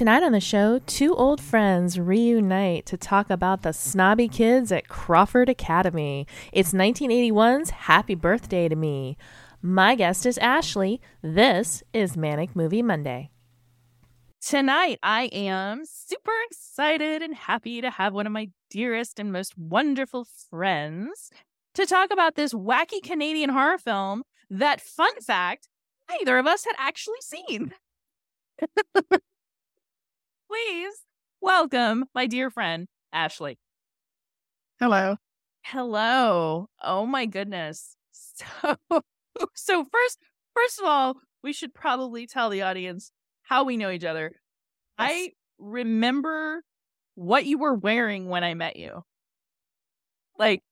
Tonight on the show, two old friends reunite to talk about the snobby kids at Crawford Academy. It's 1981's Happy Birthday to Me. My guest is Ashley. This is Manic Movie Monday. Tonight, I am super excited and happy to have one of my dearest and most wonderful friends to talk about this wacky Canadian horror film that, fun fact, neither of us had actually seen. Please welcome my dear friend, Ashley. Hello. Hello. Oh my goodness. So so first first of all, we should probably tell the audience how we know each other. Yes. I remember what you were wearing when I met you. Like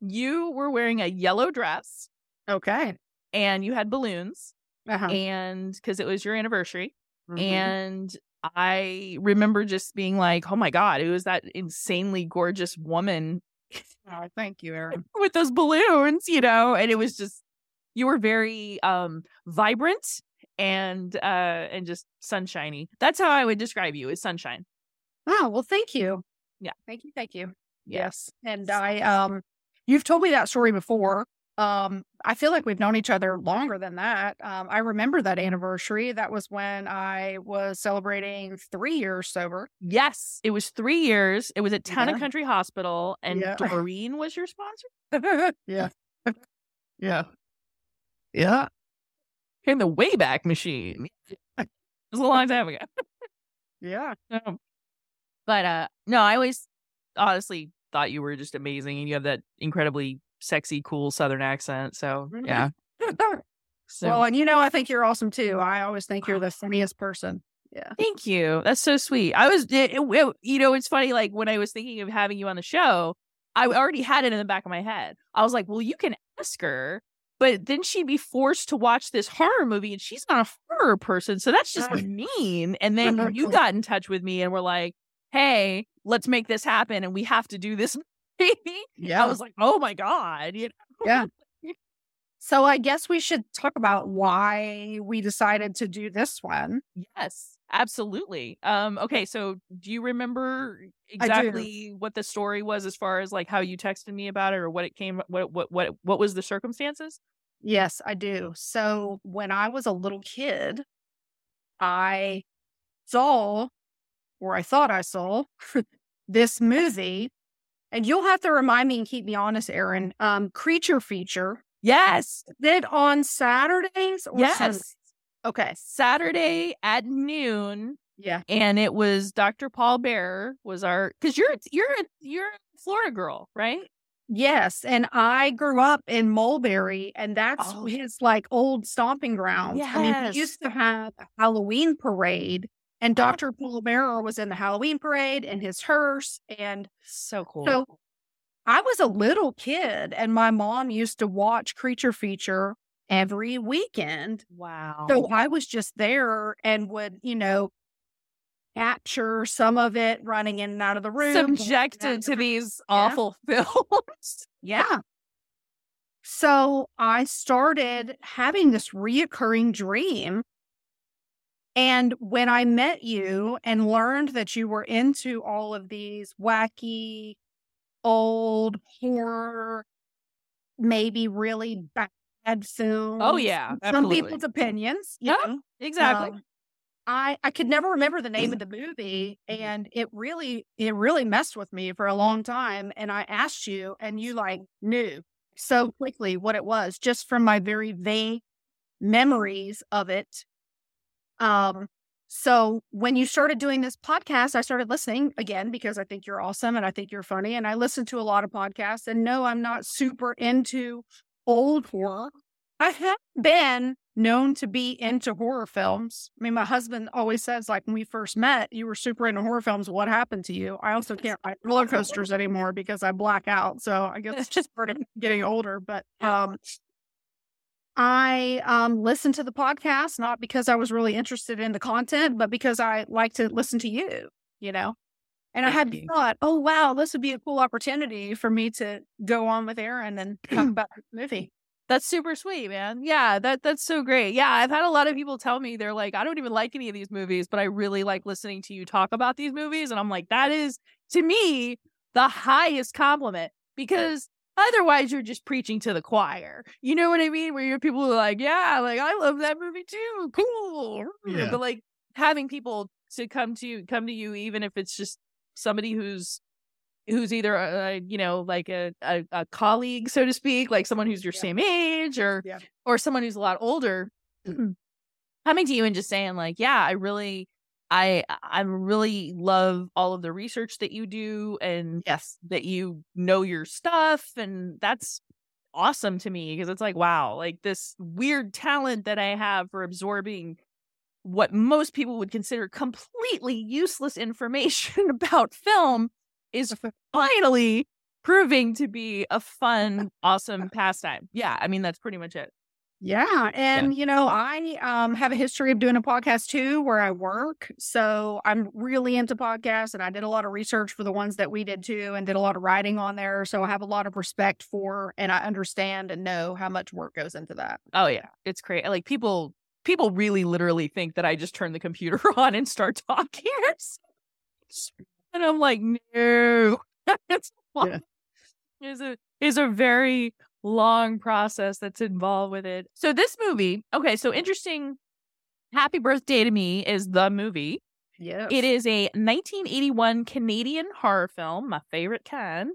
you were wearing a yellow dress. Okay. And you had balloons. Uh-huh. And because it was your anniversary. Mm-hmm. And I remember just being like, oh my God, it was that insanely gorgeous woman. Oh, thank you, Erin. with those balloons, you know, and it was just, you were very um vibrant and uh and just sunshiny. That's how I would describe you as sunshine. Oh, well, thank you. Yeah. Thank you. Thank you. Yes. And I, um, you've told me that story before. Um, I feel like we've known each other longer than that. Um, I remember that anniversary. That was when I was celebrating three years sober. Yes, it was three years. It was at Town yeah. and Country Hospital, and yeah. Doreen was your sponsor. yeah, yeah, yeah. In the Wayback Machine. it was a long time ago. yeah. Um, but uh, no, I always honestly thought you were just amazing, and you have that incredibly sexy, cool Southern accent. So yeah. so, well, and you know, I think you're awesome too. I always think you're the funniest person. Yeah. Thank you. That's so sweet. I was, it, it, you know, it's funny. Like when I was thinking of having you on the show, I already had it in the back of my head. I was like, well, you can ask her, but then she'd be forced to watch this horror movie and she's not a horror person. So that's just mean. And then you got in touch with me and we're like, hey, let's make this happen. And we have to do this yeah. I was like, oh my God. You know? Yeah. So I guess we should talk about why we decided to do this one. Yes, absolutely. Um, okay, so do you remember exactly what the story was as far as like how you texted me about it or what it came what what what what was the circumstances? Yes, I do. So when I was a little kid, I saw or I thought I saw this movie and you'll have to remind me and keep me honest, Erin. Um, creature feature. Yes. Did on Saturdays or yes. Sundays? Okay. Saturday at noon. Yeah. And it was Dr. Paul Bearer was our because you're you're you're a Florida girl, right? Yes. And I grew up in Mulberry, and that's oh. his like old stomping grounds. Yes. I mean, he used to have a Halloween parade and uh-huh. Dr. Paul was in the Halloween parade in his hearse. And so cool. So I was a little kid, and my mom used to watch Creature Feature every weekend. Wow. So I was just there and would, you know, capture some of it running in and out of the room. Subjected to these yeah. awful films. yeah. So I started having this reoccurring dream and when I met you and learned that you were into all of these wacky, old horror, maybe really bad oh, films. Oh yeah, some people's opinions. Yeah, know? exactly. Um, I I could never remember the name of the movie, and it really it really messed with me for a long time. And I asked you, and you like knew so quickly what it was just from my very vague memories of it um, so when you started doing this podcast, I started listening again because I think you're awesome and I think you're funny. And I listen to a lot of podcasts. And no, I'm not super into old horror. I have been known to be into horror films. I mean, my husband always says, like, when we first met, you were super into horror films. What happened to you? I also can't ride roller coasters anymore because I black out. So I guess it's just part of getting older. But um, I um, listened to the podcast not because I was really interested in the content, but because I like to listen to you, you know? And I had thought, oh, wow, this would be a cool opportunity for me to go on with Erin and talk about the movie. That's super sweet, man. Yeah, that that's so great. Yeah, I've had a lot of people tell me they're like, I don't even like any of these movies, but I really like listening to you talk about these movies. And I'm like, that is to me the highest compliment because otherwise you're just preaching to the choir. You know what I mean? Where you're people who are like, yeah, like I love that movie too. Cool. Yeah. But like having people to come to come to you, even if it's just somebody who's who's either a, you know like a, a, a colleague so to speak like someone who's your Yeah. same age or Yeah. or someone who's a lot older coming to you and just saying like yeah i really i i really love all of the research that you do and Yes. that you know your stuff and that's awesome to me because it's like wow like this weird talent that i have for absorbing what most people would consider completely useless information about film is finally proving to be a fun awesome pastime yeah i mean that's pretty much it Yeah. And, you know, I um, have a history of doing a podcast too where I work. So I'm really into podcasts and I did a lot of research for the ones that we did too and did a lot of writing on there. So I have a lot of respect for and I understand and know how much work goes into that. Oh yeah, it's great. Like people, people really literally think that I just turn the computer on and start talking, and I'm like, no, it's Yeah. is a is a very long process that's involved with it. So this movie, okay, so interesting. Happy Birthday to Me is the movie. Yes. It is a 1981 Canadian horror film, my favorite kind.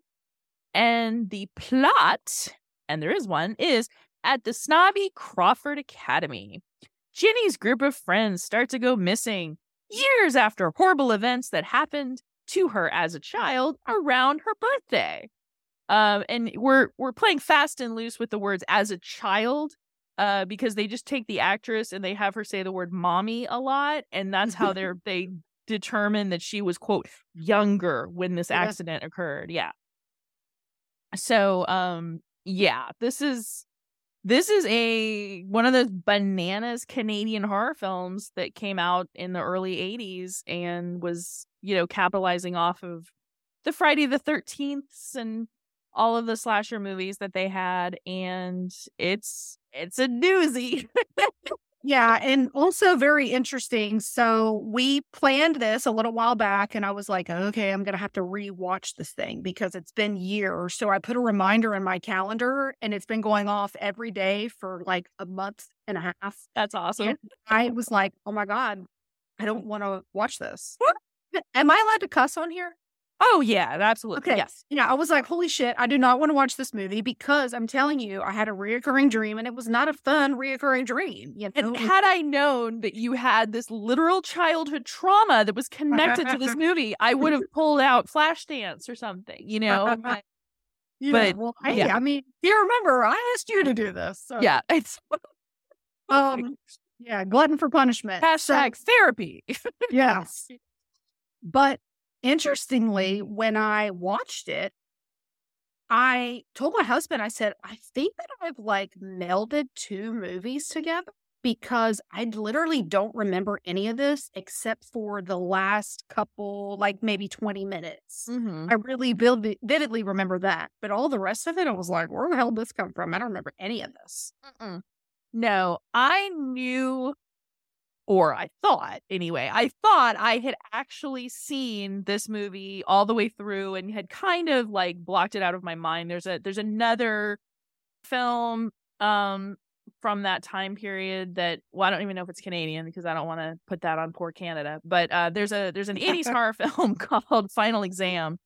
And the plot, and there is one, is at the snobby Crawford Academy. Ginny's group of friends start to go missing years after horrible events that happened to her as a child around her birthday. Um, and we're we're playing fast and loose with the words as a child, uh, because they just take the actress and they have her say the word mommy a lot, and that's how they're they determine that she was quote younger when this Yeah. accident occurred. Yeah. So um yeah, this is this is a one of those bananas Canadian horror films that came out in the early 80s and was, you know, capitalizing off of the Friday the 13th and all of the slasher movies that they had and it's it's a doozy. Yeah, and also very interesting. So we planned this a little while back, and I was like, okay, I'm gonna have to rewatch this thing because it's been years. So I put a reminder in my calendar, and it's been going off every day for like a month and a half. That's awesome. And I was like, oh my god, I don't want to watch this. Am I allowed to cuss on here? Oh yeah, absolutely. Okay. Yes. Yeah, I was like, holy shit, I do not want to watch this movie because I'm telling you, I had a reoccurring dream, and it was not a fun reoccurring dream. You know, And had I known that you had this literal childhood trauma that was connected to this movie, I would have pulled out Flashdance or something, you know? But- Yeah, But, well, hey, yeah. I mean, you remember I asked you to do this. So, yeah, it's Um, yeah, glutton for punishment. So, hashtag therapy. yes. But interestingly, when I watched it, I told my husband, I said, I think that I've like melded two movies together because I literally don't remember any of this except for the last couple, like maybe 20 minutes. Mhm. I really vivid- vividly remember that. But all the rest of it, I was like, where the hell did this come from? I don't remember any of this. Mm-mm. No, I knew, or I thought anyway, I thought I had actually seen this movie all the way through and had kind of like blocked it out of my mind. There's a there's another film um from that time period that well, I don't even know if it's Canadian because I don't want to put that on poor Canada. But uh there's a there's an 80s horror film called Final Exam,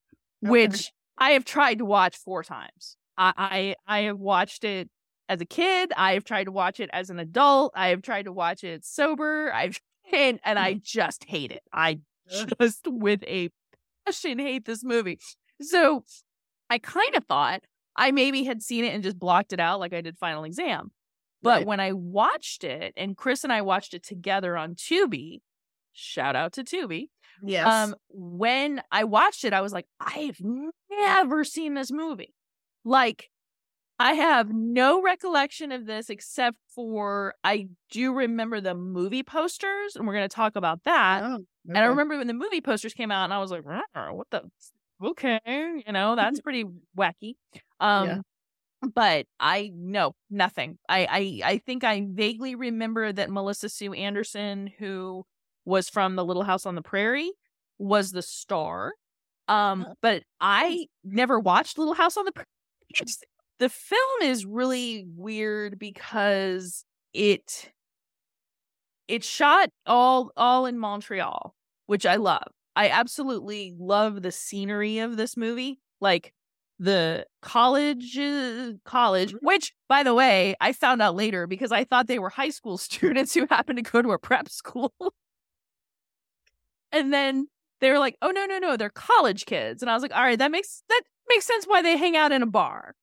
Okay. which I have tried to watch four times. I, I I have watched it as a kid. I have tried to watch it as an adult. I have tried to watch it sober. I've and, and I just hate it. I just with a passion hate this movie. So I kind of thought I maybe had seen it and just blocked it out like I did Final Exam. But Right. when I watched it, and Chris and I watched it together on Tubi, shout out to Tubi. Yes. Um, when I watched it, I was like, I've never seen this movie. Like, I have no recollection of this except for I do remember the movie posters, and we're going to talk about that. Oh, And I remember when the movie posters came out, and I was like, what the? Okay, you know, that's pretty wacky. Um, Yeah. but I know nothing. I, I I think I vaguely remember that Melissa Sue Anderson, who was from the Little House on the Prairie, was the star. Um, Oh. but I never watched Little House on the Prairie. The film is really weird because it it's shot all all in Montreal, which I love. I absolutely love the scenery of this movie. Like the college college which by the way i found out later because i thought they were high school students who happened to go to a prep school and then they were like oh no no no they're college kids and i was like all right that makes that makes sense why they hang out in a bar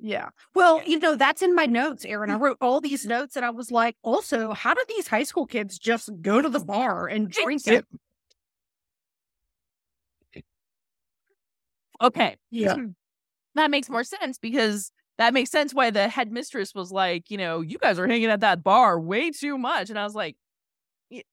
Yeah. Well, you know, that's in my notes, Erin. I wrote all these notes and I was like, also, how do these high school kids just go to the bar and drink it? okay Yeah. Hmm. that makes more sense because that makes sense why the headmistress was like you know you guys are hanging at that bar way too much and i was like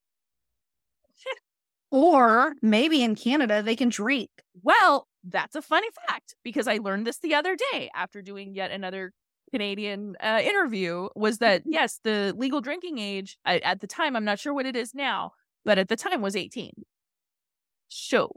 Or maybe in Canada they can drink. Well, that's a funny fact because I learned this the other day after doing yet another Canadian uh, interview. Was that yes, the legal drinking age I, at the time? I'm not sure what it is now, but at the time was 18. So,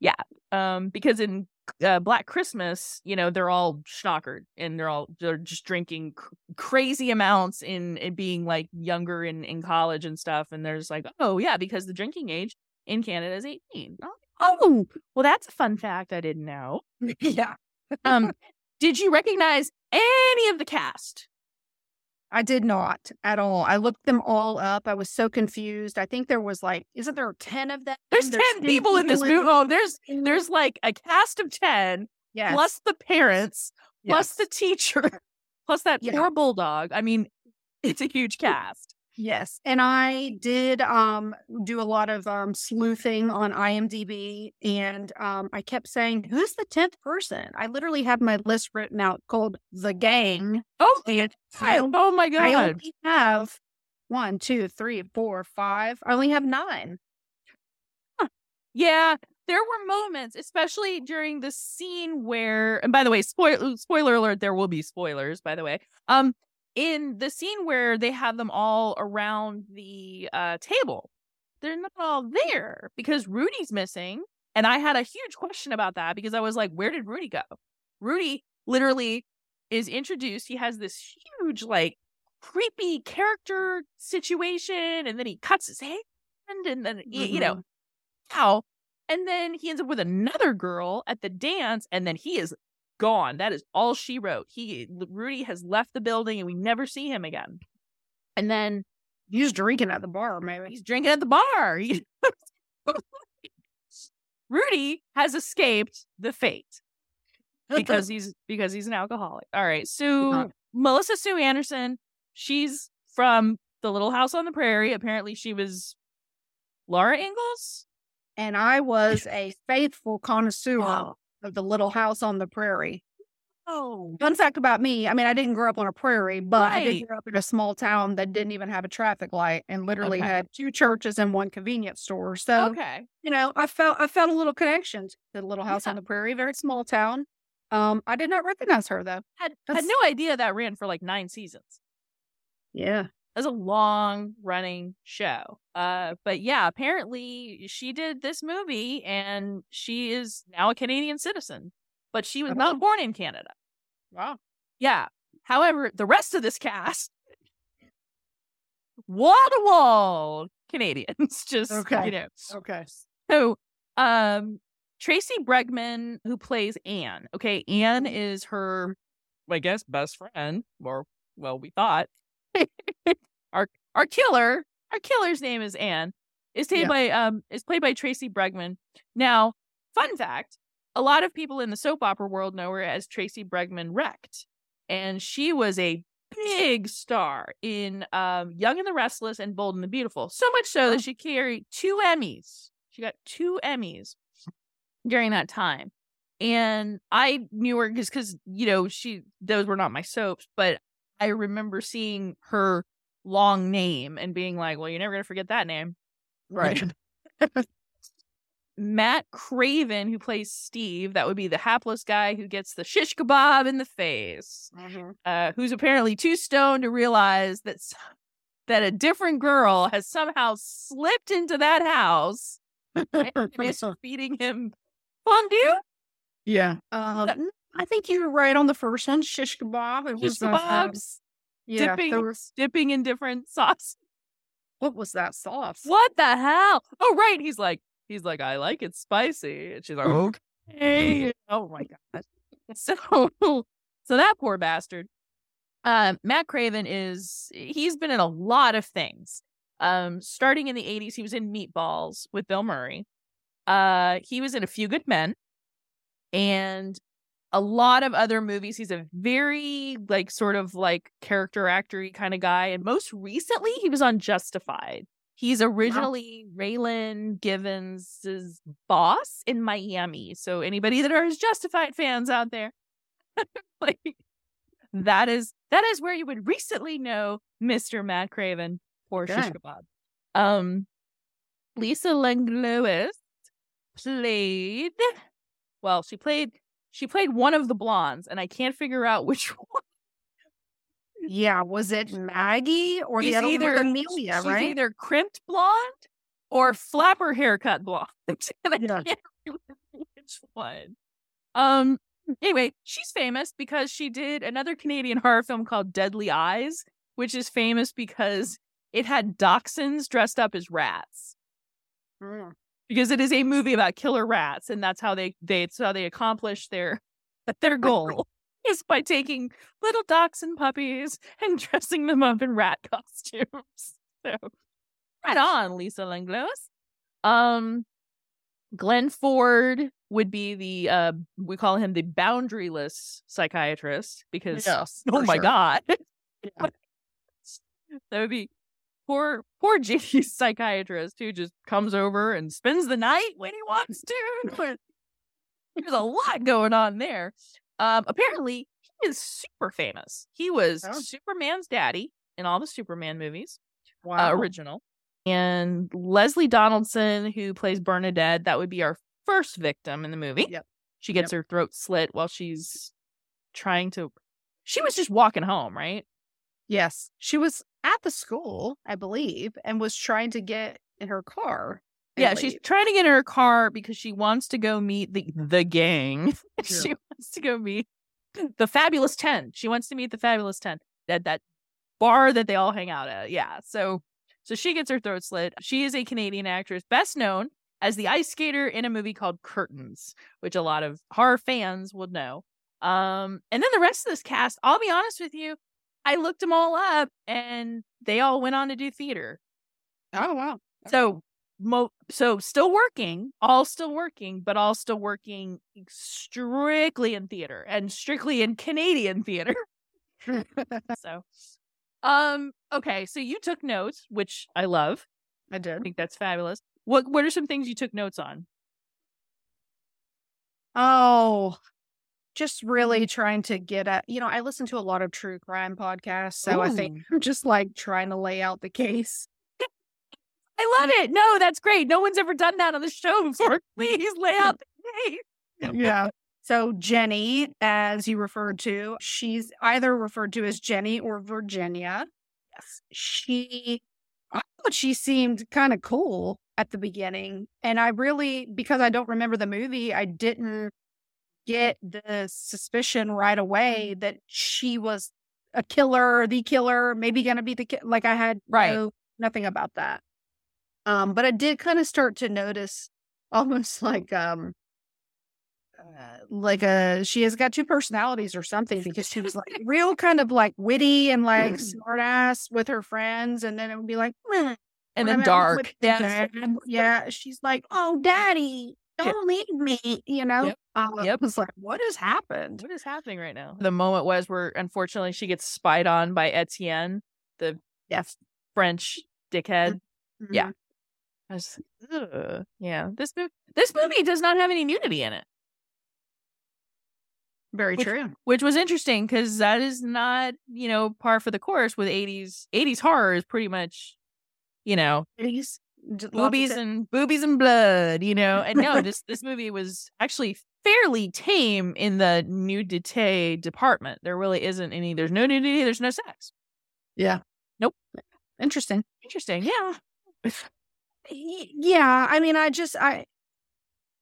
yeah, um, because in uh, Black Christmas, you know, they're all schnockered and they're all they're just drinking cr- crazy amounts in, in being like younger in in college and stuff. And there's like, oh yeah, because the drinking age in Canada is 18. Oh, Oh, well, that's a fun fact I didn't know. yeah. Um, did you recognize any of the cast? I did not at all. I looked them all up. I was so confused. I think there was like, isn't there 10 of them? There's ten people in this movie. Oh, there's there's like a cast of ten Yes. plus the parents plus the teacher plus that Yeah. poor bulldog. I mean, it's a huge cast. Yes. And I did um do a lot of um sleuthing on IMDb and um I kept saying, Who's the tenth person? I literally have my list written out called The Gang. Oh, And I, oh my God. I only have one, two, three, four, five. I only have nine. Yeah, there were moments, especially during the scene where, and by the way, spoiler spoiler alert, there will be spoilers, by the way. Um, in the scene where they have them all around the uh table, they're not all there because Rudy's missing. And I had a huge question about that because I was like, where did Rudy go? Rudy literally is introduced. He has this huge, like, creepy character situation, and then he cuts his hand, and then, y- you know, Mhm. how and then he ends up with another girl at the dance and then he is gone. That is all she wrote. He rudy has left the building and we never see him again. And then He's drinking at the bar, maybe. he's drinking at the bar. Rudy has escaped the fate because he's because he's an alcoholic. All right so Uh-huh. melissa sue anderson she's from the little house on the prairie. Apparently she was laura ingalls? And I was a faithful connoisseur. Oh. Of the little house on the prairie. oh Fun fact about me, I mean, I didn't grow up on a prairie, but I Right. did grow up in a small town that didn't even have a traffic light and literally Okay. had two churches and one convenience store. So, okay you know, I felt I felt a little connection to the little house on the prairie, very small town. Um, I did not recognize her though. had had no idea that ran for like nine seasons. Yeah. That's a long running show. Uh, but yeah, apparently she did this movie and she is now a Canadian citizen, but she was Oh. not born in Canada. Wow. Yeah. However, the rest of this cast, wall to wall Canadians, just Okay. you know. Okay. So, um, Tracey Bregman, who plays Anne. Okay, Anne is her, I guess, best friend, or well, we thought. our killer, our killer's name is Anne. Is played Yeah. by um is played by Tracey Bregman. Now, fun fact: a lot of people in the soap opera world know her as Tracey Bregman Recht, and she was a big star in um Young and the Restless and Bold and the Beautiful. So much so that she carried two Emmys. She got two Emmys during that time. And I knew her because, because you know, she those were not my soaps, but I remember seeing her long name and being like, "Well, you're never gonna forget that name." Right. Matt Craven, who plays Steve, that would be the hapless guy who gets the shish kebab in the face, uh, who's apparently too stoned to realize that that a different girl has somehow slipped into that house and is feeding him fondue. yeah. Um, I think you were right on the first one. Shish kebab. It Shish was uh, kebabs, yeah. dipping, was, dipping in different sauce. what was that sauce? What the hell? Oh, right. He's like, he's like, I like it spicy, and she's like, okay. Oh my god. So, so that poor bastard. Um, Matt Craven is he's been in a lot of things. Um, starting in the '80s, he was in Meatballs with Bill Murray. Uh, he was in A Few Good Men, and a lot of other movies. He's a very like sort of like character actory kind of guy. And most recently, he was on Justified. He's originally Raylan Givens' boss in Miami. So anybody that are his Justified fans out there, like that is that is where you would recently know Mr. Matt Craven for Shish Okay. Kebab. Um, Lisa Langlois played. Well, she played she played one of the blondes, and I can't figure out which one. Yeah. Was it Maggie or the other either- Amelia, She's right? either crimped blonde or flapper haircut blonde. I Yeah. can't remember which one. Um. Anyway, she's famous because she did another Canadian horror film called Deadly Eyes, which is famous because it had dachshunds dressed up as rats. Mm. Because it is a movie about killer rats, and that's how they they it's how they accomplish their their goal is by taking little dogs and puppies and dressing them up in rat costumes. So right on, Lisa Langlois. Um Glenn Ford would be the uh we call him the boundaryless psychiatrist because Yes. oh my sure. god. Yeah. that would be poor poor Janie's psychiatrist who just comes over and spends the night when he wants to. But There's a lot going on there. Um apparently he is super famous. He was Oh. Superman's daddy in all the Superman movies Wow. uh, original. And Lesleh Donaldson, who plays Bernadette, that would be our first victim in the movie. Yep. She gets her throat slit while she's trying to. She was just walking home, right? Yes. She was at the school, I believe, and was trying to get in her car. yeah, she's trying to get in her car because she wants to go meet the the gang. Yeah. she wants to go meet the Fabulous Ten. She wants to meet the Fabulous Ten. at that bar that they all hang out at. Yeah. So so she gets her throat slit. She is a Canadian actress, best known as the ice skater in a movie called Curtains, which a lot of horror fans would know. Um, and then the rest of this cast, I'll be honest with you, I looked them all up and they all went on to do theater. Oh wow. So mo so still working, all still working, but all still working strictly in theater and strictly in Canadian theater. so um okay, so you took notes, which I love. I did. I think that's fabulous. What what are some things you took notes on? Oh, just really mm-hmm. trying to get at, you know, I listen to a lot of true crime podcasts. So I think I'm just like trying to lay out the case. I love it. No, that's great. No one's ever done that on the show before. Please lay out the case. Yeah. So Jenny, as you referred to, she's either referred to as Jenny or Virginia. Yes. She, I thought she seemed kind of cool at the beginning. And I really, because I don't remember the movie, I didn't get the suspicion right away that she was a killer, the killer, maybe going to be the ki- like I had Right. no, nothing about that. Um, but I did kind of start to notice almost like um uh, like a she has got two personalities or something because she was like real kind of like witty and like smart ass with her friends and then it would be like "Meh," And then I'm dark. with Yes. dad. yeah she's like oh daddy don't leave me you know Yep. uh, Yep. Was like what has happened What is happening right now? The moment was where unfortunately she gets spied on by Etienne, the yes French dickhead. Yeah. I was, ugh. yeah. This movie, this movie does not have any nudity in it, very Which- true which was interesting because that is not, you know, par for the course with eighties. Eighties horror is pretty much, you know, He's Just lots of boobies and boobies and blood, you know. And no, this this movie was actually fairly tame in the nudity department. There really isn't any. There's no nudity. There's no sex. Yeah. Nope. Interesting. Interesting. Yeah. Yeah, I mean, I just I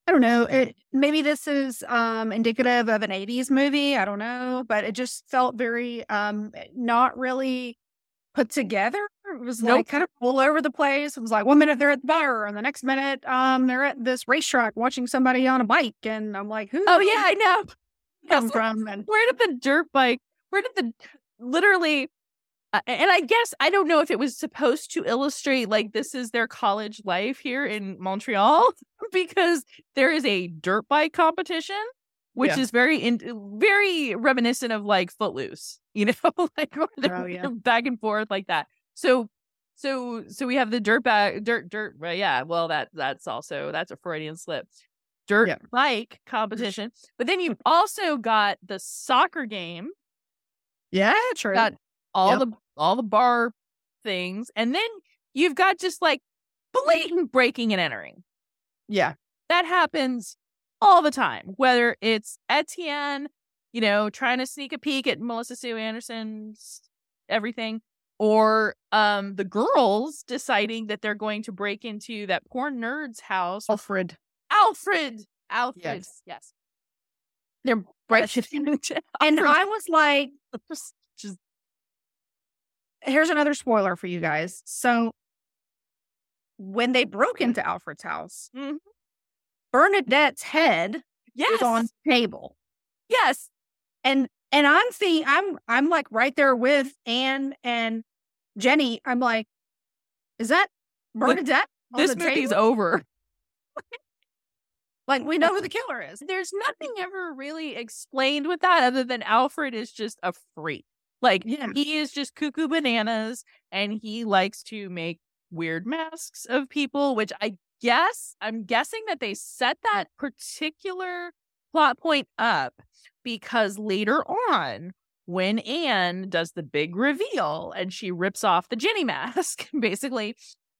I don't know. It maybe this is um indicative of an 80s movie, I don't know, but it just felt very um not really put together. It was Nope. like kind of all over the place. It was like one minute they're at the bar and the next minute um they're at this racetrack watching somebody on a bike and I'm like, who Oh yeah, I know. come Yes. from and Where did the dirt bike? Where did the literally? Uh, and I guess I don't know if it was supposed to illustrate like this is their college life here in Montreal because there is a dirt bike competition, which Yeah. is very in, very reminiscent of like Footloose, you know, like Oh, yeah. back and forth like that. So. So, so we have the dirt bag, dirt, dirt. Well, yeah. Well, that that's also that's a Freudian slip. Dirt Yeah. bike competition, but then you've also got the soccer game yeah, true. got all Yep. the all the bar things, and then you've got just like blatant breaking and entering. yeah. That happens all the time. Whether it's Etienne, you know, trying to sneak a peek at Melissa Sue Anderson's everything, or um the girls deciding that they're going to break into that poor nerd's house. Alfred. Alfred, Alfred, Yes. yes. They're breaking into And I was like, just, just here's another spoiler for you guys. So when they broke into Alfred's house, Mhm. Bernadette's head yes, was on the table. yes. And and I'm seeing I'm I'm like right there with Anne and Jenny. I'm like, is that Bernadette? on This movie's table? over. like we know who the killer is. There's nothing ever really explained with that other than Alfred is just a freak. Like Yeah. he is just cuckoo bananas and he likes to make weird masks of people, which I guess I'm guessing that they set that particular plot point up because later on when Anne does the big reveal and she rips off the Jenny mask, basically,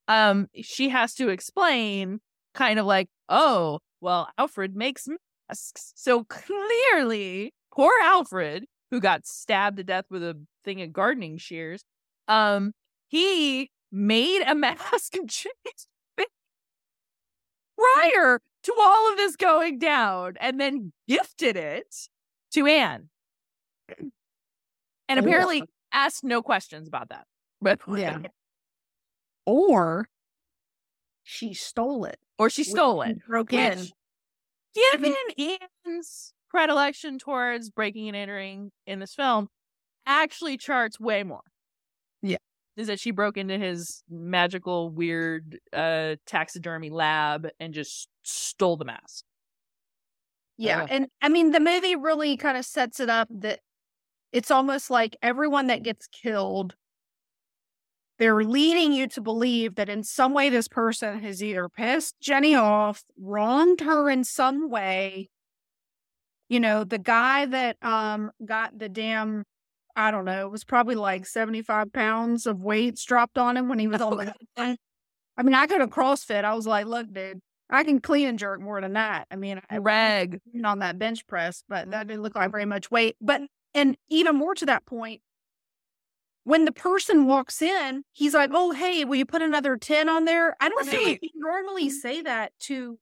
um, she has to explain kind of like, oh, well, Alfred makes masks. So clearly, poor Alfred, who got stabbed to death with a thing of gardening shears, um, he made a mask of Jenny's prior to all of this going down and then gifted it to Anne. And Or- apparently asked no questions about that. But Yeah. Or she stole it. or she stole it. Broke in. Given Ian's predilection towards breaking and entering in this film, actually charts way more. Yeah. Is that she broke into his magical, weird uh taxidermy lab and just stole the mask. Yeah. Uh. And I mean, the movie really kind of sets it up that it's almost like everyone that gets killed, they're leading you to believe that in some way this person has either pissed Jenny off, wronged her in some way. You know, the guy that um got the damn, I don't know, it was probably like 75 pounds of weights dropped on him when he was on the. I mean, I could have CrossFit. I was like, look, dude, I can clean and jerk more than that. I mean, I, Rag. on that bench press, but that didn't look like very much weight. But and even more to that point, when the person walks in, he's like, "Oh, hey, will you put another ten on there?" I don't Right. you normally mm-hmm. say that to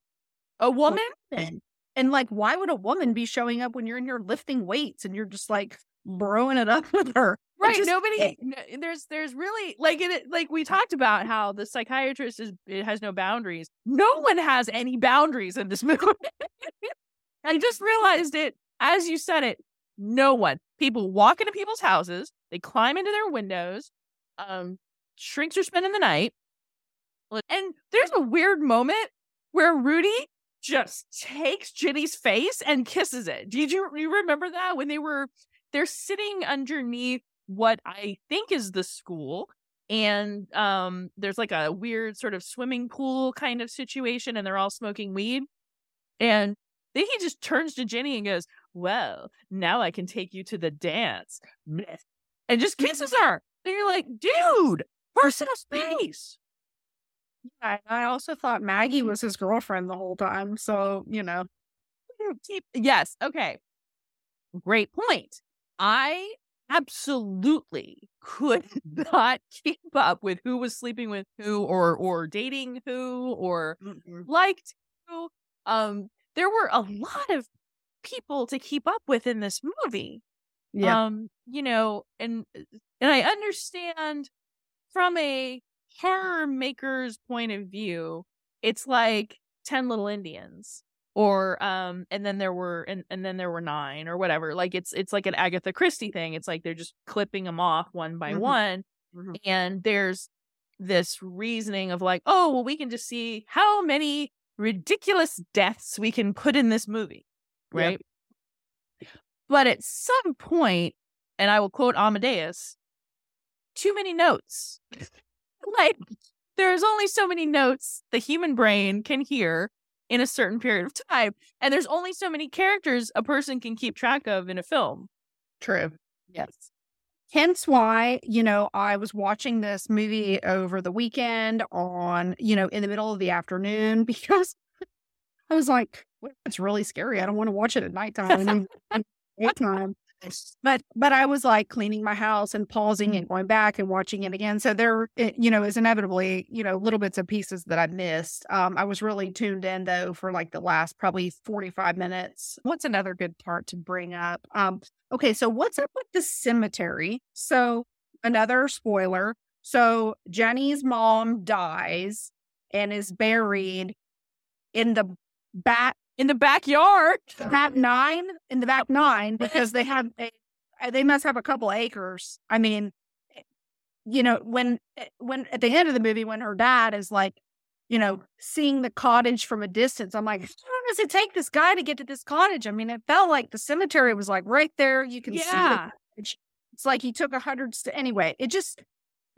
A woman? And like, why would a woman be showing up when you're in here lifting weights and you're just like broing it up with her? Right. just- Nobody. n- eh, there's there's really like it. Like we talked about how the psychiatrist is it has no boundaries. No one has any boundaries in this movie. I just realized it as you said it. No one. People walk into people's houses. They climb into their windows. Um, shrinks are spending the night. And there's a weird moment where Rudy just takes Ginny's face and kisses it. Did you you remember that when they were they're sitting underneath what I think is the school and um there's like a weird sort of swimming pool kind of situation and they're all smoking weed and then he just turns to Jenny and goes, "Well, now I can take you to the dance." And just kisses her. And you're like, "Dude, personal space." Yeah, I also thought Maggie was his girlfriend the whole time. So, you know. Yes. Okay. Great point. I absolutely could not keep up with who was sleeping with who or or dating who or liked who. Um, there were a lot of people to keep up with in this movie. Yeah. Um, you know, and and I understand from a horror maker's point of view, it's like 10 little Indians or um and then there were and, and then there were nine or whatever. Like it's it's like an Agatha Christie thing. It's like they're just clipping them off one by Mhm. one Mhm. and there's this reasoning of like, oh, well we can just see how many ridiculous deaths we can put in this movie, Yep. right? But at some point, and I will quote Amadeus, too many notes. like, there's only so many notes the human brain can hear in a certain period of time. And there's only so many characters a person can keep track of in a film. True. Yes. Hence why, you know, I was watching this movie over the weekend on, you know, in the middle of the afternoon because I was like, it's really scary. I don't want to watch it at nighttime and. But but I was like cleaning my house and pausing and going back and watching it again. So there, it, you know, is inevitably, you know, little bits and pieces that I missed. Um, I was really tuned in though for like the last probably forty five minutes. What's another good part to bring up? Um, okay, so what's up with the cemetery? So another spoiler. So Jenny's mom dies and is buried in the back In the backyard. back nine in the back nine because they have a, uh, they must have a couple acres. I mean, eh, you know, when eh, when at the end of the movie when her dad is like, you know, seeing the cottage from a distance, I'm like, how long does it take this guy to get to this cottage? I mean, it felt like the cemetery was like right there. You can see Yeah. the cottage. It's like he took a hundred. St- anyway, it just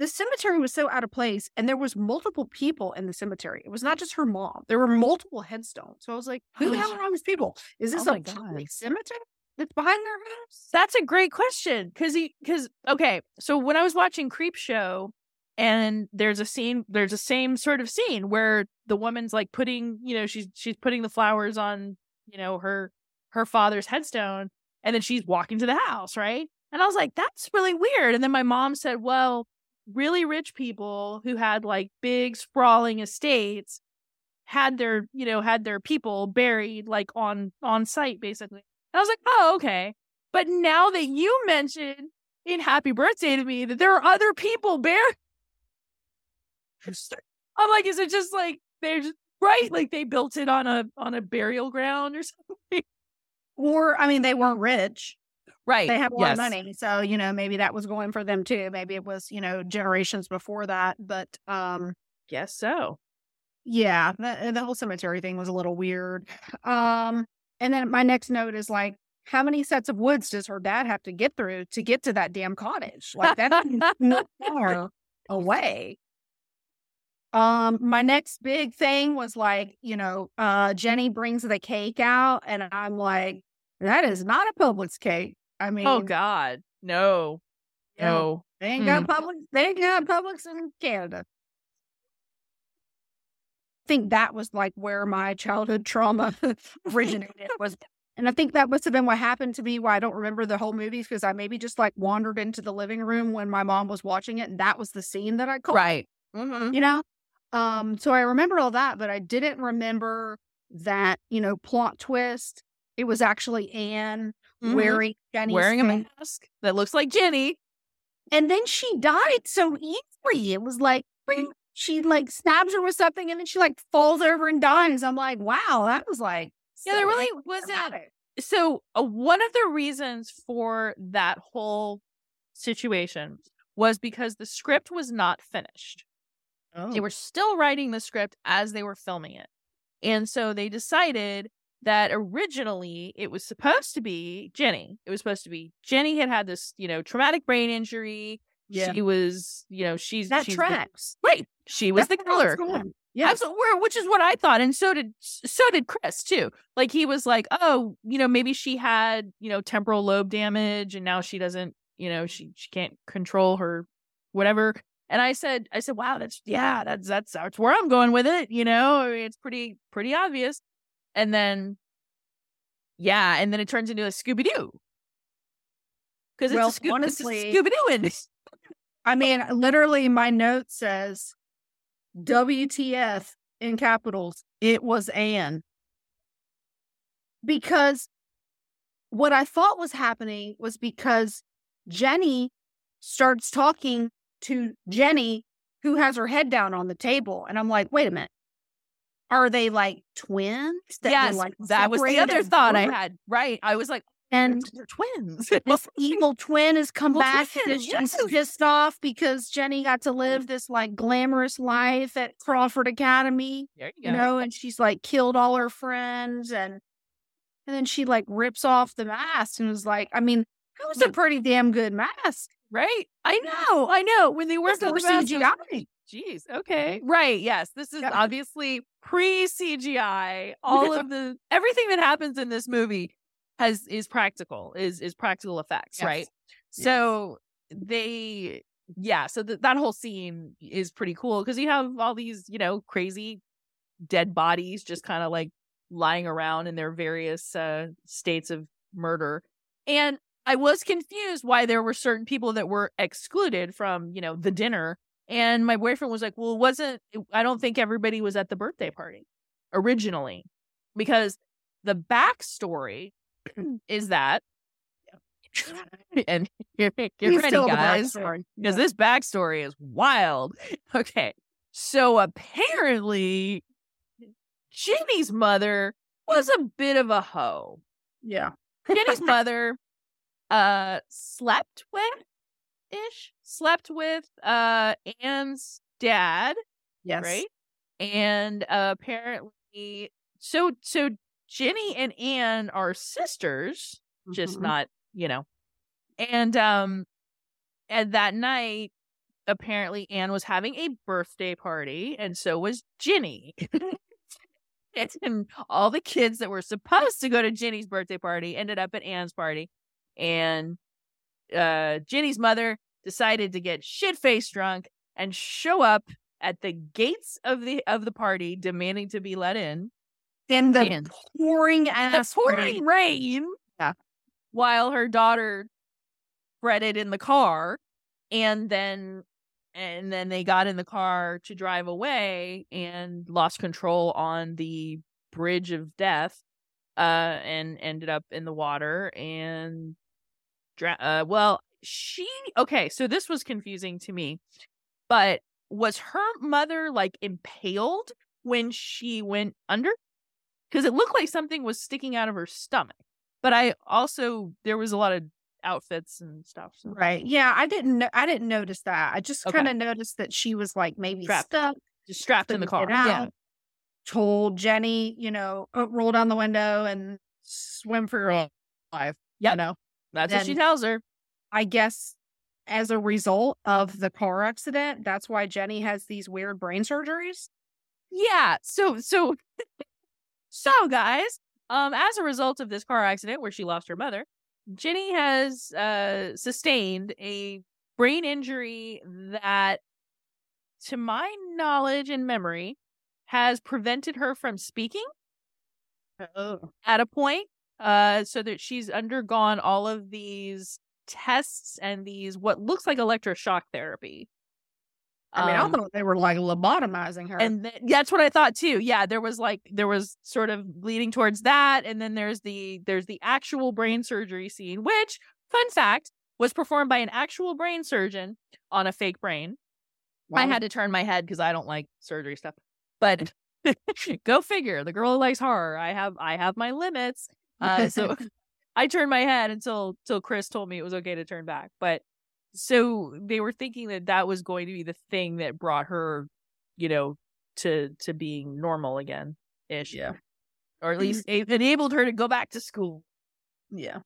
the cemetery was so out of place, and there was multiple people in the cemetery. It was not just her mom. There were multiple headstones. So I was like, who the hell are all these people? Is this Oh a public cemetery that's behind their house? That's a great question because he because okay, so when I was watching Creep Show, and there's a scene, there's a same sort of scene where the woman's like putting, you know, she's she's putting the flowers on, you know, her her father's headstone, and then she's walking to the house, right? And I was like, that's really weird. And then my mom said, well, really rich people who had like big sprawling estates had their, you know, had their people buried like on on site basically. And I was like, oh, okay. But now that you mentioned in Happy Birthday to me that there are other people buried, I'm like, is it just like they're just right? Like they built it on a on a burial ground or something? Or I mean, they weren't rich. Right. They have a lot yes. of money, so you know maybe that was going for them too. Maybe it was you know generations before that. But um, Guess so. yeah, the, the whole cemetery thing was a little weird. Um, and then my next note is like, how many sets of woods does her dad have to get through to get to that damn cottage? Like that's not far away. Um, my next big thing was like, you know, uh, Jenny brings the cake out, and I'm like, that is not a Publix cake. I mean, Oh God. No. yeah, No. they ain't got Publix. They ain't got Publix in Canada. I think that was like where my childhood trauma originated was, and I think that must have been what happened to me. Why I don't remember the whole movie because I maybe just like wandered into the living room when my mom was watching it, and that was the scene that I caught. Right. Mm-hmm. you know um so i remember all that but i didn't remember that you know plot twist it was actually anne Mhm. wearing Jenny's Wearing a mask that looks like Jenny. and then she died so easily it was like she like stabs her with something and then she like falls over and dies i'm like wow that was like Yeah, there really wasn't so uh, one of the reasons for that whole situation was because the script was not finished. They Oh. were still writing the script as they were filming it. And so they decided that originally it was supposed to be Jenny. It was supposed to be Jenny had had this, you know, traumatic brain injury. Yeah. She was, you know, she's that she's the- tracks right. She was the That's I killer. yeah Absolutely, which is what I thought, and so did so did Chris too. Like he was like, oh, you know, maybe she had you know temporal lobe damage, and now she doesn't, you know, she she can't control her whatever. And I said, I said, wow, that's yeah, that's that's that's where I'm going with it. You know, I mean, it's pretty pretty obvious. And then, yeah, and then it turns into a Scooby Doo because Well, it's Scoo- honestly- Scooby Doo. I mean, literally, my note says WTF in capitals. It was Anne. Because what I thought was happening was because Jenny starts talking to Jenny, who has her head down on the table. And I'm like, wait a minute. Are they like twins? that yes, like, that was the other thought I had. Right, I was like, And they're twins. this evil twin has come Evil back twin, and she's yes. pissed off because Jenny got to live this like glamorous life at Crawford Academy, there you go. know, and she's like killed all her friends and and then she like rips off the mask and was like, I mean, that was a pretty damn good mask. right? I know, I know. When they worked on the mask, I was CGI. like, Jeez, okay, right? Yes, this is Yeah. obviously pre CGI. All of the everything that happens in this movie has is practical, is is practical effects, Yes. right? So they, yeah. So th- that whole scene is pretty cool because you have all these, you know, crazy dead bodies just kind of like lying around in their various uh, states of murder. And I was confused why there were certain people that were excluded from, you know, the dinner. And my boyfriend was like, well, it wasn't, I don't think everybody was at the birthday party originally because the backstory is that, and get Please ready, guys because this backstory is wild. Okay. So apparently, Jenny's mother was a bit of a hoe. Yeah. Jenny's mother uh slept with ish, slept with uh Anne's dad, Yes. right? And uh, apparently so so Jenny and Anne are sisters, just Mhm. not, you know. And um and that night apparently Anne was having a birthday party and so was Ginny. and all the kids that were supposed to go to Ginny's birthday party ended up at Anne's party. And uh Ginny's mother decided to get shit-faced drunk and show up at the gates of the of the party demanding to be let in. in the And pouring the ass pouring rain. Yeah. While her daughter fretted in the car, and then and then they got in the car to drive away and lost control on the bridge of death, uh, and ended up in the water and, dra- uh, well, she okay. So this was confusing to me, but was her mother like impaled when she went under? because it looked like something was sticking out of her stomach. But I also there was a lot of outfits and stuff. So. Right. Yeah, I didn't know I didn't notice that. I just Okay. kind of noticed that she was like maybe Strapped. stuck, Just strapped in the car. Yeah. told Jenny, you know, uh, roll down the window and swim for your life. Yeah. You know. That's what she tells her. I guess as a result of the car accident, that's why Jenny has these weird brain surgeries. Yeah. So so so guys, um, as a result of this car accident where she lost her mother, Jenny has uh sustained a brain injury that, to my knowledge and memory, has prevented her from speaking Oh. at a point uh so that she's undergone all of these tests and these what looks like electroshock therapy. I mean, Um, I thought they were like lobotomizing her. and th- that's what i thought too. Yeah there was like there was sort of leading towards that and then there's the there's the actual brain surgery scene which fun fact was performed by an actual brain surgeon on a fake brain. I had to turn my head because i don't like surgery stuff. But go figure the girl who likes horror i have i have my limits. Uh, so I turned my head until till Chris told me it was okay to turn back. But so they were thinking that that was going to be the thing that brought her, you know, to to being normal again ish. Yeah. Or at mm-hmm. least it enabled her to go back to school. yeah.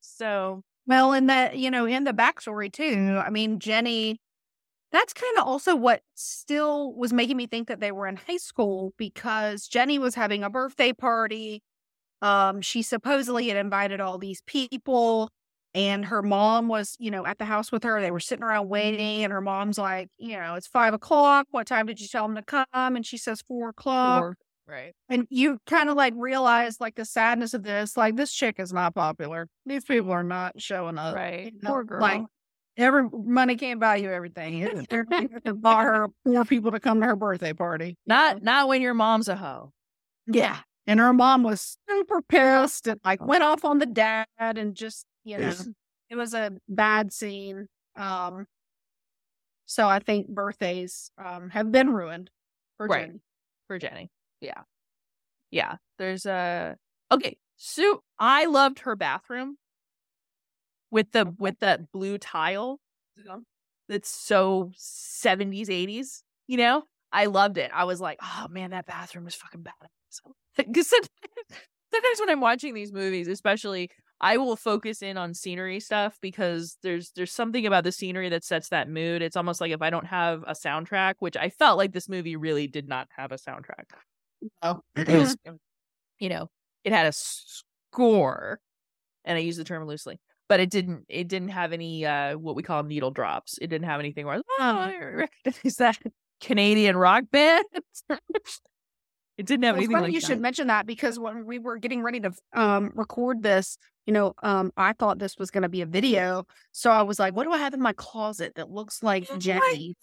So Well, in that, you know, in the backstory too, I mean, Jenny, that's kind of also what still was making me think that they were in high school because Jenny was having a birthday party. Um, she supposedly had invited all these people. and her mom was, you know, at the house with her. They were sitting around waiting, and her mom's like, you know, it's five o'clock. What time did you tell them to come? And she says four o'clock. Or- right. And you kind of like realize like the sadness of this. Like this chick is not popular. These people are not showing up. Right. you know, Poor girl. Like every money can't buy you everything. They're to her more people to come to her birthday party. Not not when your mom's a hoe. Yeah. And her mom was super pissed and like went off on the dad and just, you know, it was a bad scene. Um so I think birthdays um have been ruined for Right. Jenny. for Jenny. Yeah. Yeah. There's a okay. So I loved her bathroom with the with that blue tile. That's so 70s, 80s, you know? I loved it. I was like, oh man, that bathroom is fucking badass. Because sometimes, when I'm watching these movies, especially I will focus in on scenery stuff because there's there's something about the scenery that sets that mood. It's almost like if I don't have a soundtrack, which I felt like this movie really did not have a soundtrack. Oh. It was, you know, it had a score, and I use the term loosely, but it didn't. It didn't have any uh what we call needle drops. It didn't have anything where oh, I recognize that Canadian rock band. It didn't have it's anything funny like you that. should mention that because when we were getting ready to um, record this, you know, um, I thought this was going to be a video. So I was like, what do I have in my closet that looks like Jenny?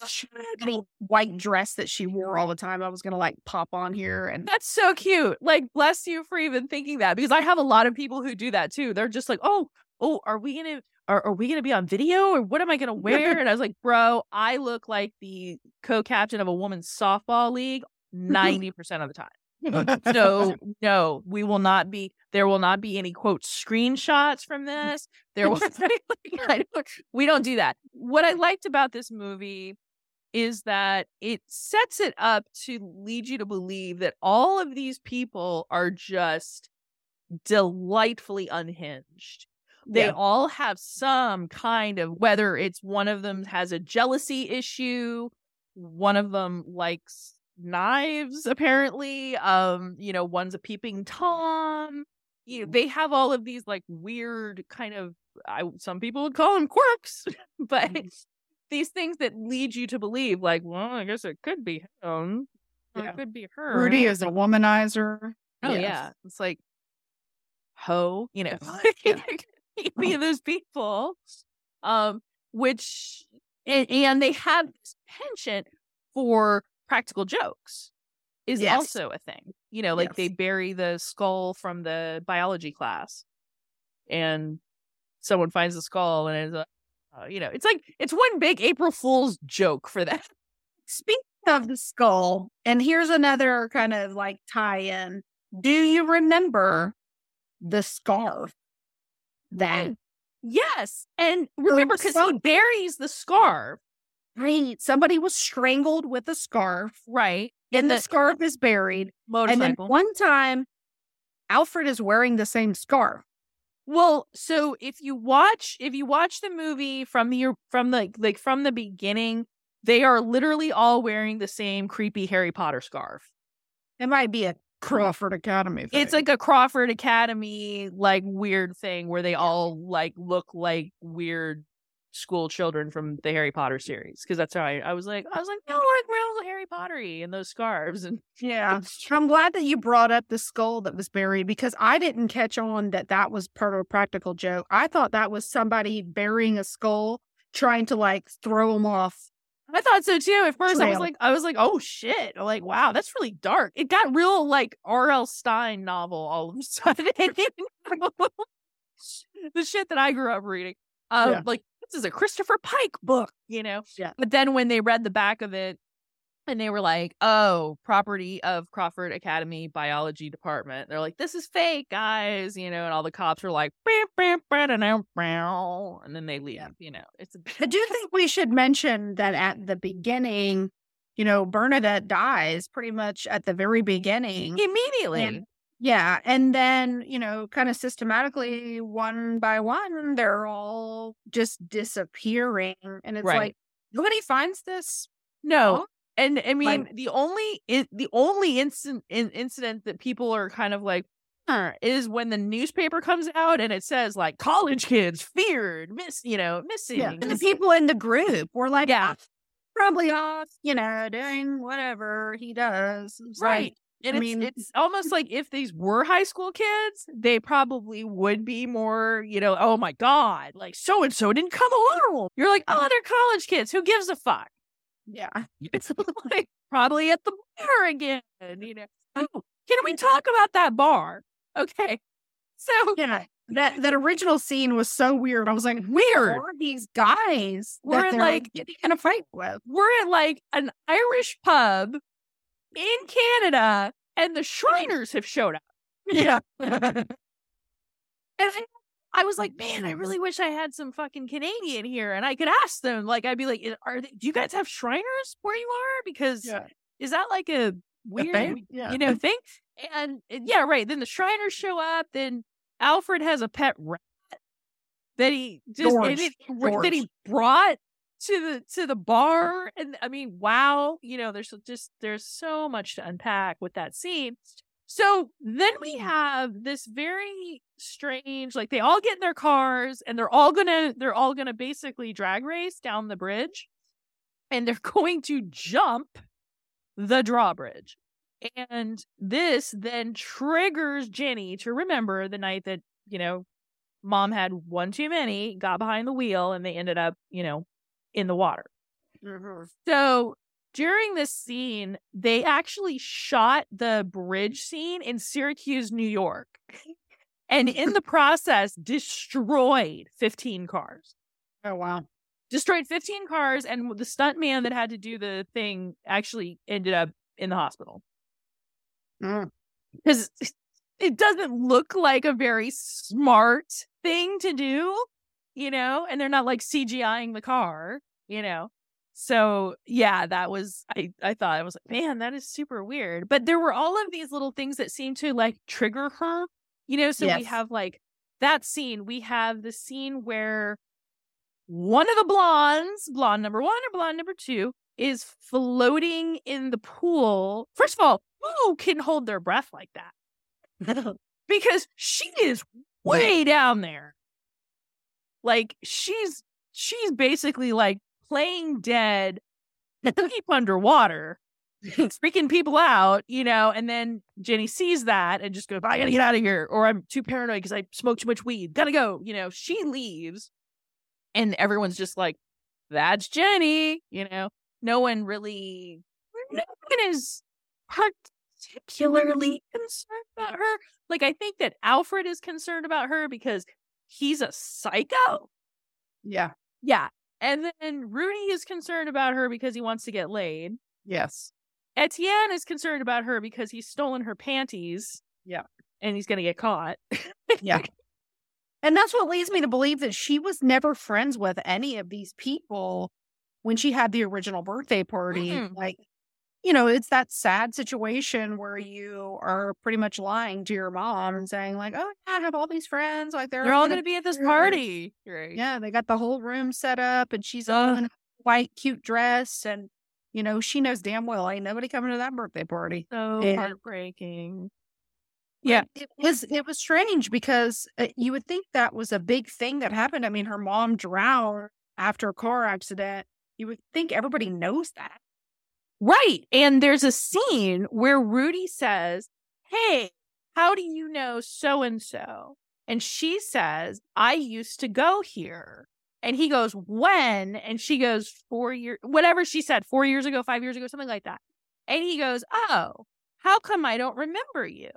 Jenny white dress that she wore all the time. I was going to like pop on here and That's so cute. Like, bless you for even thinking that because I have a lot of people who do that too. They're just like, oh, oh, are we gonna are, are we gonna be on video or what am I gonna wear? and I was like, bro, I look like the co-captain of a woman's softball league 90% of the time. So no, we will not be there will not be any quote screenshots from this. There will don't- we don't do that. What I liked about this movie is that it sets it up to lead you to believe that all of these people are just delightfully unhinged. They Yeah. all have some kind of whether it's one of them has a jealousy issue, one of them likes knives apparently, um you know, one's a peeping tom. You know, they have all of these like weird kind of I some people would call them quirks, but these things that lead you to believe like, well, I guess it could be him. Yeah. It could be her. Rudy is a womanizer. Oh Yes. yeah, it's like ho, you know, Yeah. of those people, um, which and, and they have this penchant for practical jokes is Yes. also a thing. You know, like Yes. they bury the skull from the biology class, and someone finds the skull, and it's, uh, you know, it's like it's one big April Fool's joke for that. Speaking of the skull, and here's another kind of like tie in. Do you remember the scarf that Yes, and remember because he buries the scarf, right, somebody was strangled with a scarf right? and the the scarf is buried. Motorcycle. And then one time, Alfred is wearing the same scarf. Well, so if you watch if you watch the movie from the er, from the like from the beginning, they are literally all wearing the same creepy Harry Potter scarf. It might be a Crawford Academy. Thing. It's like a Crawford Academy like weird thing where they all like look like weird school children from the Harry Potter series because that's how I, I was like I was like no like real Harry Pottery and those scarves and Yeah. I'm glad that you brought up the skull that was buried because I didn't catch on that that was part of a practical joke. I thought that was somebody burying a skull trying to like throw them off. I thought so too. At first, I was like, I was like, oh shit! I'm like, wow, that's really dark. It got real like R.L. Stine novel all of a sudden. the shit that I grew up reading, Yeah. like this is a Christopher Pike book, you know. Yeah. But then when they read the back of it, and they were like, oh, property of Crawford Academy Biology Department. They're like, this is fake, guys, you know. And all the cops are like, "Beep, beep, ba-da-dum, and then they leave. Yeah. You know, it's a I do think we should mention that at the beginning, you know, Bernadette dies pretty much at the very beginning. immediately. And- yeah. And then, you know, kind of systematically, one by one, they're all just disappearing. And it's Right. like, nobody finds this. No, Huh? and I mean Like- the only the only instant in, incident that people are kind of like, is when the newspaper comes out and it says like college kids feared, miss, you know, missing. Yeah. And the people in the group were like, Yeah. probably off, you know, doing whatever he does. It's like, Right. And I it's, mean- it's almost like if these were high school kids, they probably would be more, you know, oh my God, like so and so didn't come along. You're like, oh, uh-huh. they're college kids. Who gives a fuck? yeah. It's like probably at the bar again, you know. Oh, oh can we talk about that bar? Okay. So Yeah. That that original scene was so weird. I was like, Weird. Who are these guys We're that in, like- getting in a fight with? we're at like an Irish pub in Canada and the Shriners have showed up. Yeah. And I, I was like, man, I really wish I had some fucking Canadian here and I could ask them. Like, I'd be like, are they, do you guys have Shriners where you are? Because yeah. is that like a weird, thing? Yeah. you know, thing? And, and yeah, right. Then the Shriners show up. Then Alfred has a pet rat that he just George. it- that he brought to the to the bar. And I mean, wow, you know, there's just there's so much to unpack with that scene. So then we have this very strange, like they all get in their cars and they're all gonna they're all gonna basically drag race down the bridge, and they're going to jump the drawbridge. And this then triggers Jenny to remember the night that, you know, mom had one too many, got behind the wheel, and they ended up, you know, in the water. Mhm. So during this scene, they actually shot the bridge scene in Syracuse, New York. And in the process, destroyed 15 cars. Oh wow. Destroyed 15 cars, and the stunt man that had to do the thing actually ended up in the hospital Mm. because it doesn't look like a very smart thing to do, you know, and they're not like CGIing the car, you know. So yeah, that was I I thought I was like, man, that is super weird. But there were all of these little things that seemed to like trigger her, you know. So we have like that scene. We have the scene where one of the blondes, blonde number one or blonde number two, is floating in the pool. First of all, who can hold their breath like that? Because she is way down there. Like she's she's basically like playing dead deep underwater, freaking people out, you know, and then Jenny sees that and just goes, I gotta get out of here, or I'm too paranoid because I smoke too much weed. Gotta go. You know, she leaves and everyone's just like, That's Jenny, you know. No one really no one is particularly concerned about her. Like I think that Alfred is concerned about her because he's a psycho. yeah. Yeah. And then Rudy is concerned about her because he wants to get laid. Yes. Etienne is concerned about her because he's stolen her panties. Yeah. And he's going to get caught. Yeah. And that's what leads me to believe that she was never friends with any of these people when she had the original birthday party. Mm-mm. Like, you know, it's that sad situation where you are pretty much lying to your mom and saying, like, oh, yeah, I have all these friends. Like, they're, They're all gonna be at this party. Right. Yeah, they got the whole room set up and she's Ugh. in a white, cute dress. And, you know, she knows damn well ain't nobody coming to that birthday party. So Yeah. heartbreaking. Yeah, it was it was strange because uh, you would think that was a big thing that happened. I mean, her mom drowned after a car accident. You would think everybody knows that. Right. And there's a scene where Rudy says, Hey, how do you know so and so? And she says, I used to go here. And he goes, When? And she goes, Four years, whatever she said, four years ago, five years ago, something like that. And he goes, Oh, how come I don't remember you?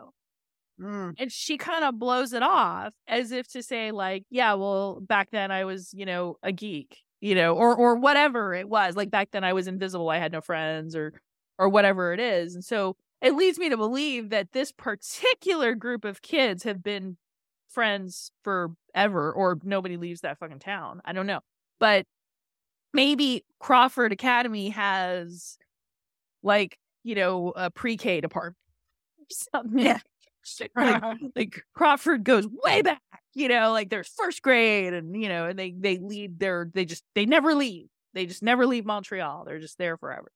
Mm. And she kind of blows it off as if to say, like, yeah, well, back then I was, you know, a geek, you know, or or whatever it was. Like back then I was invisible, I had no friends or or whatever it is. And so it leads me to believe that this particular group of kids have been friends forever, or nobody leaves that fucking town. I don't know. But maybe Crawford Academy has like, you know, a pre-K department. Something. Yeah. like, uh-huh. like Crawford goes way back, you know, like there's first grade and you know, and they they lead their they just they never leave. They just never leave Montreal. They're just there forever.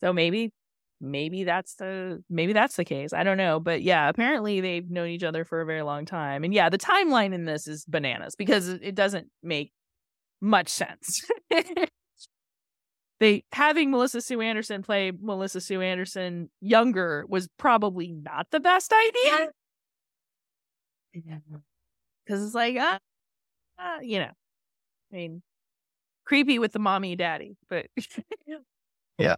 So maybe maybe that's the maybe that's the case. I don't know, but yeah, apparently they've known each other for a very long time. And yeah, the timeline in this is bananas because it doesn't make much sense. they having Melissa Sue Anderson play Melissa Sue Anderson younger was probably not the best idea. Because it's like, uh, uh, you know, I mean, creepy with the mommy and daddy, but Yeah.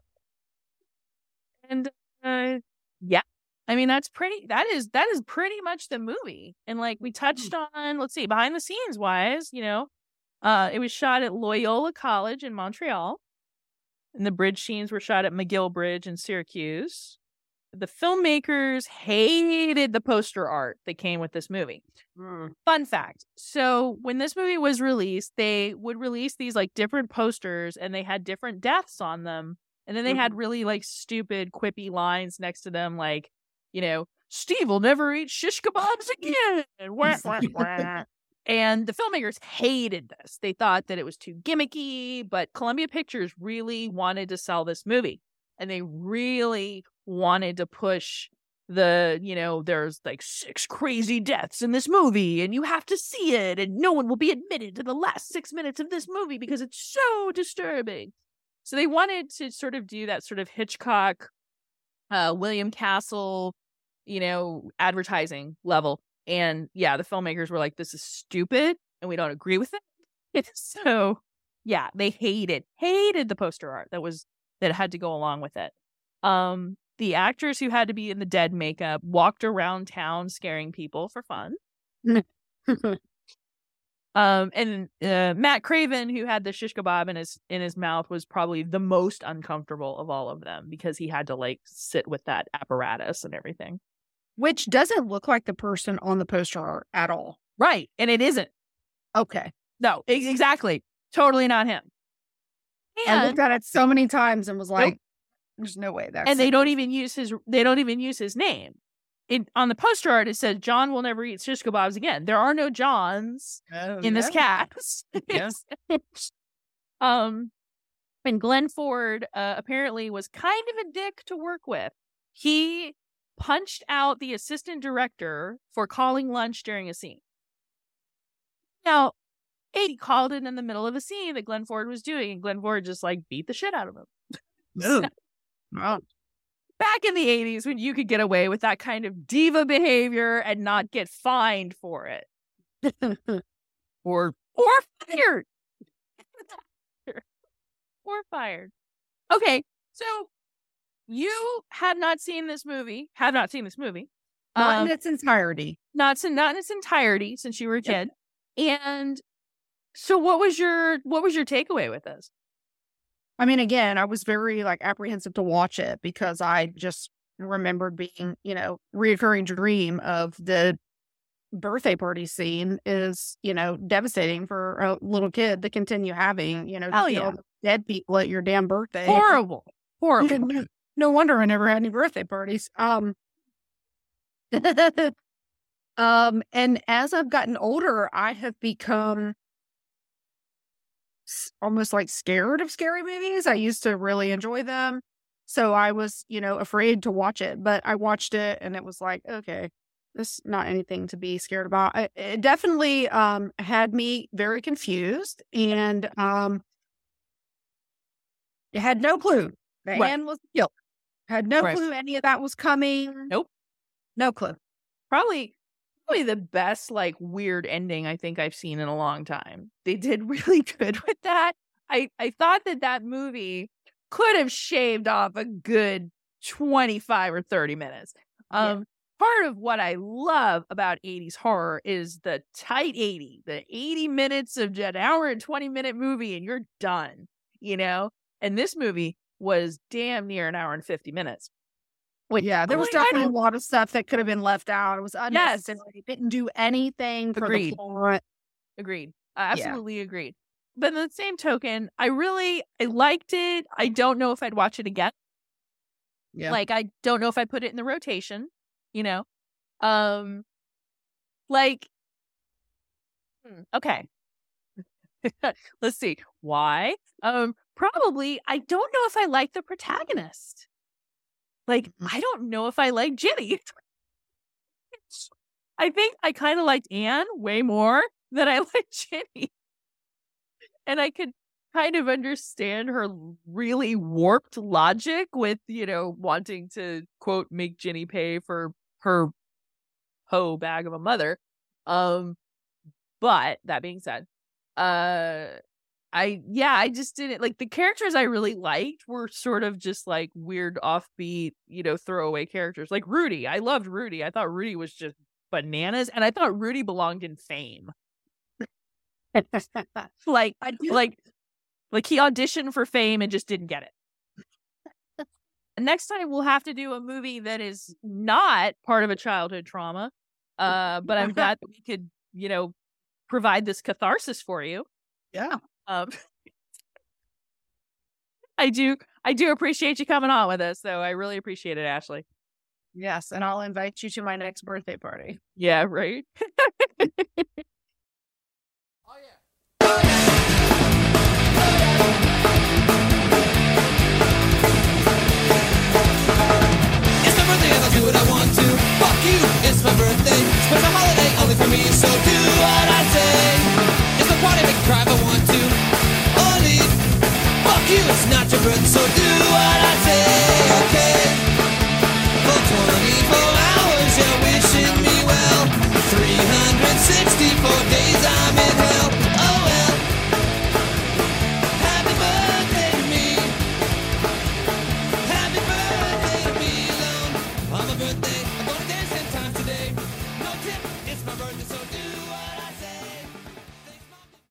And uh, yeah, I mean that's pretty. That is that is pretty much the movie. And like we touched on, let's see, behind the scenes wise, you know, uh, it was shot at Loyola College in Montreal, and the bridge scenes were shot at McGill Bridge in Syracuse. The filmmakers hated the poster art that came with this movie. Mm. Fun fact. So, when this movie was released, they would release these like different posters and they had different deaths on them. And then they had mm-hmm. really like stupid, quippy lines next to them, like, you know, Steve will never eat shish kebabs again. Wah, wah, wah. And the filmmakers hated this. They thought that it was too gimmicky, but Columbia Pictures really wanted to sell this movie. And they really wanted to push the, you know, there's like six crazy deaths in this movie, and you have to see it, and no one will be admitted to the last six minutes of this movie because it's so disturbing. So they wanted to sort of do that sort of Hitchcock, uh, William Castle, you know, advertising level. And yeah, the filmmakers were like, this is stupid and we don't agree with it. so yeah, they hated, hated the poster art that was, that had to go along with it. Um, the actors who had to be in the dead makeup walked around town scaring people for fun. Um, and uh, Matt Craven, who had the shish kebab in his in his mouth, was probably the most uncomfortable of all of them because he had to like sit with that apparatus and everything. Which doesn't look like the person on the poster art at all. Right, and it isn't. Okay. No, ex- exactly, totally not him. I And looked at it so many times and was like, there's no way that's and they don't even use his they don't even use his name. It on the poster art it says John will never eat shish kebabs again. There are no Johns in this cast. Yeah. um, and Glenn Ford uh, apparently was kind of a dick to work with. He punched out the assistant director for calling lunch during a scene. Now, he called it in the middle of a scene that Glenn Ford was doing, and Glenn Ford just like beat the shit out of him. Oh, Back in the 80s, when you could get away with that kind of diva behavior and not get fined for it. or or fired or fired okay so you had not seen this movie have not seen this movie not um, in its entirety. not in, not in its entirety since you were a Yep. kid and so what was your what was your takeaway with this I mean, again, I was very like apprehensive to watch it because I just remembered being, you know, reoccurring dream of the birthday party scene is, you know, devastating for a little kid to continue having, you know, Hell to see all yeah. dead people at your damn birthday. horrible horrible no, wonder I never had any birthday parties. Um, um, and as I've gotten older, I have become almost like scared of scary movies. I used to really enjoy them. So I was, you know, afraid to watch it, but I watched it and it was like, okay, this is not anything to be scared about. It definitely um had me very confused and um I had no clue Right. Anne was the killer. Had no Right. clue any of that was coming. Nope. No clue. probably probably the best like weird ending I think I've seen in a long time. They did really good with that. I I thought that that movie could have shaved off a good 25 or 30 minutes. Yeah. Um part of what I love about 80s horror is the tight 80, the 80 minutes of an hour and 20 minute movie and you're done, you know? And this movie was damn near an hour and 50 minutes. Which, Yeah, there was definitely a lot of stuff that could have been left out. It was unnecessary. It didn't do anything for Agreed. Agreed. I absolutely agreed. But in the same token, I really I liked it. I don't know if I'd watch it again. Yeah. Like I don't know if I'd put it in the rotation, you know. Um like hmm, okay. Let's see. Why? Um probably I don't know if I like the protagonist. like I don't know if I like Ginny. I think I kind of liked Anne way more than I liked Ginny. And I could kind of understand her really warped logic with, you know, wanting to quote make Ginny pay for her hoe bag of a mother. Um but that being said, uh I yeah, I just didn't like the characters I really liked were sort of just like weird offbeat, you know, throwaway characters. Like Rudy. I loved Rudy. I thought Rudy was just bananas and I thought Rudy belonged in fame. like like like he auditioned for fame and just didn't get it. Next time we'll have to do a movie that is not part of a childhood trauma. Uh, but I'm glad that we could, you know, provide this catharsis for you. Yeah. Um, I do, I do appreciate you coming on with us. So I really appreciate it, Ashley. Yes, and I'll invite you to my next birthday party. Yeah, right. Oh yeah. It's the birthday that I'll do what I want to. Fuck you, it's my birthday. Spend a holiday only for me, so do what I say. It's my party, make you cry if I want to. It's not your birth, so do what I say, okay? For 24 hours, you're wishing me well. 364 days I'm in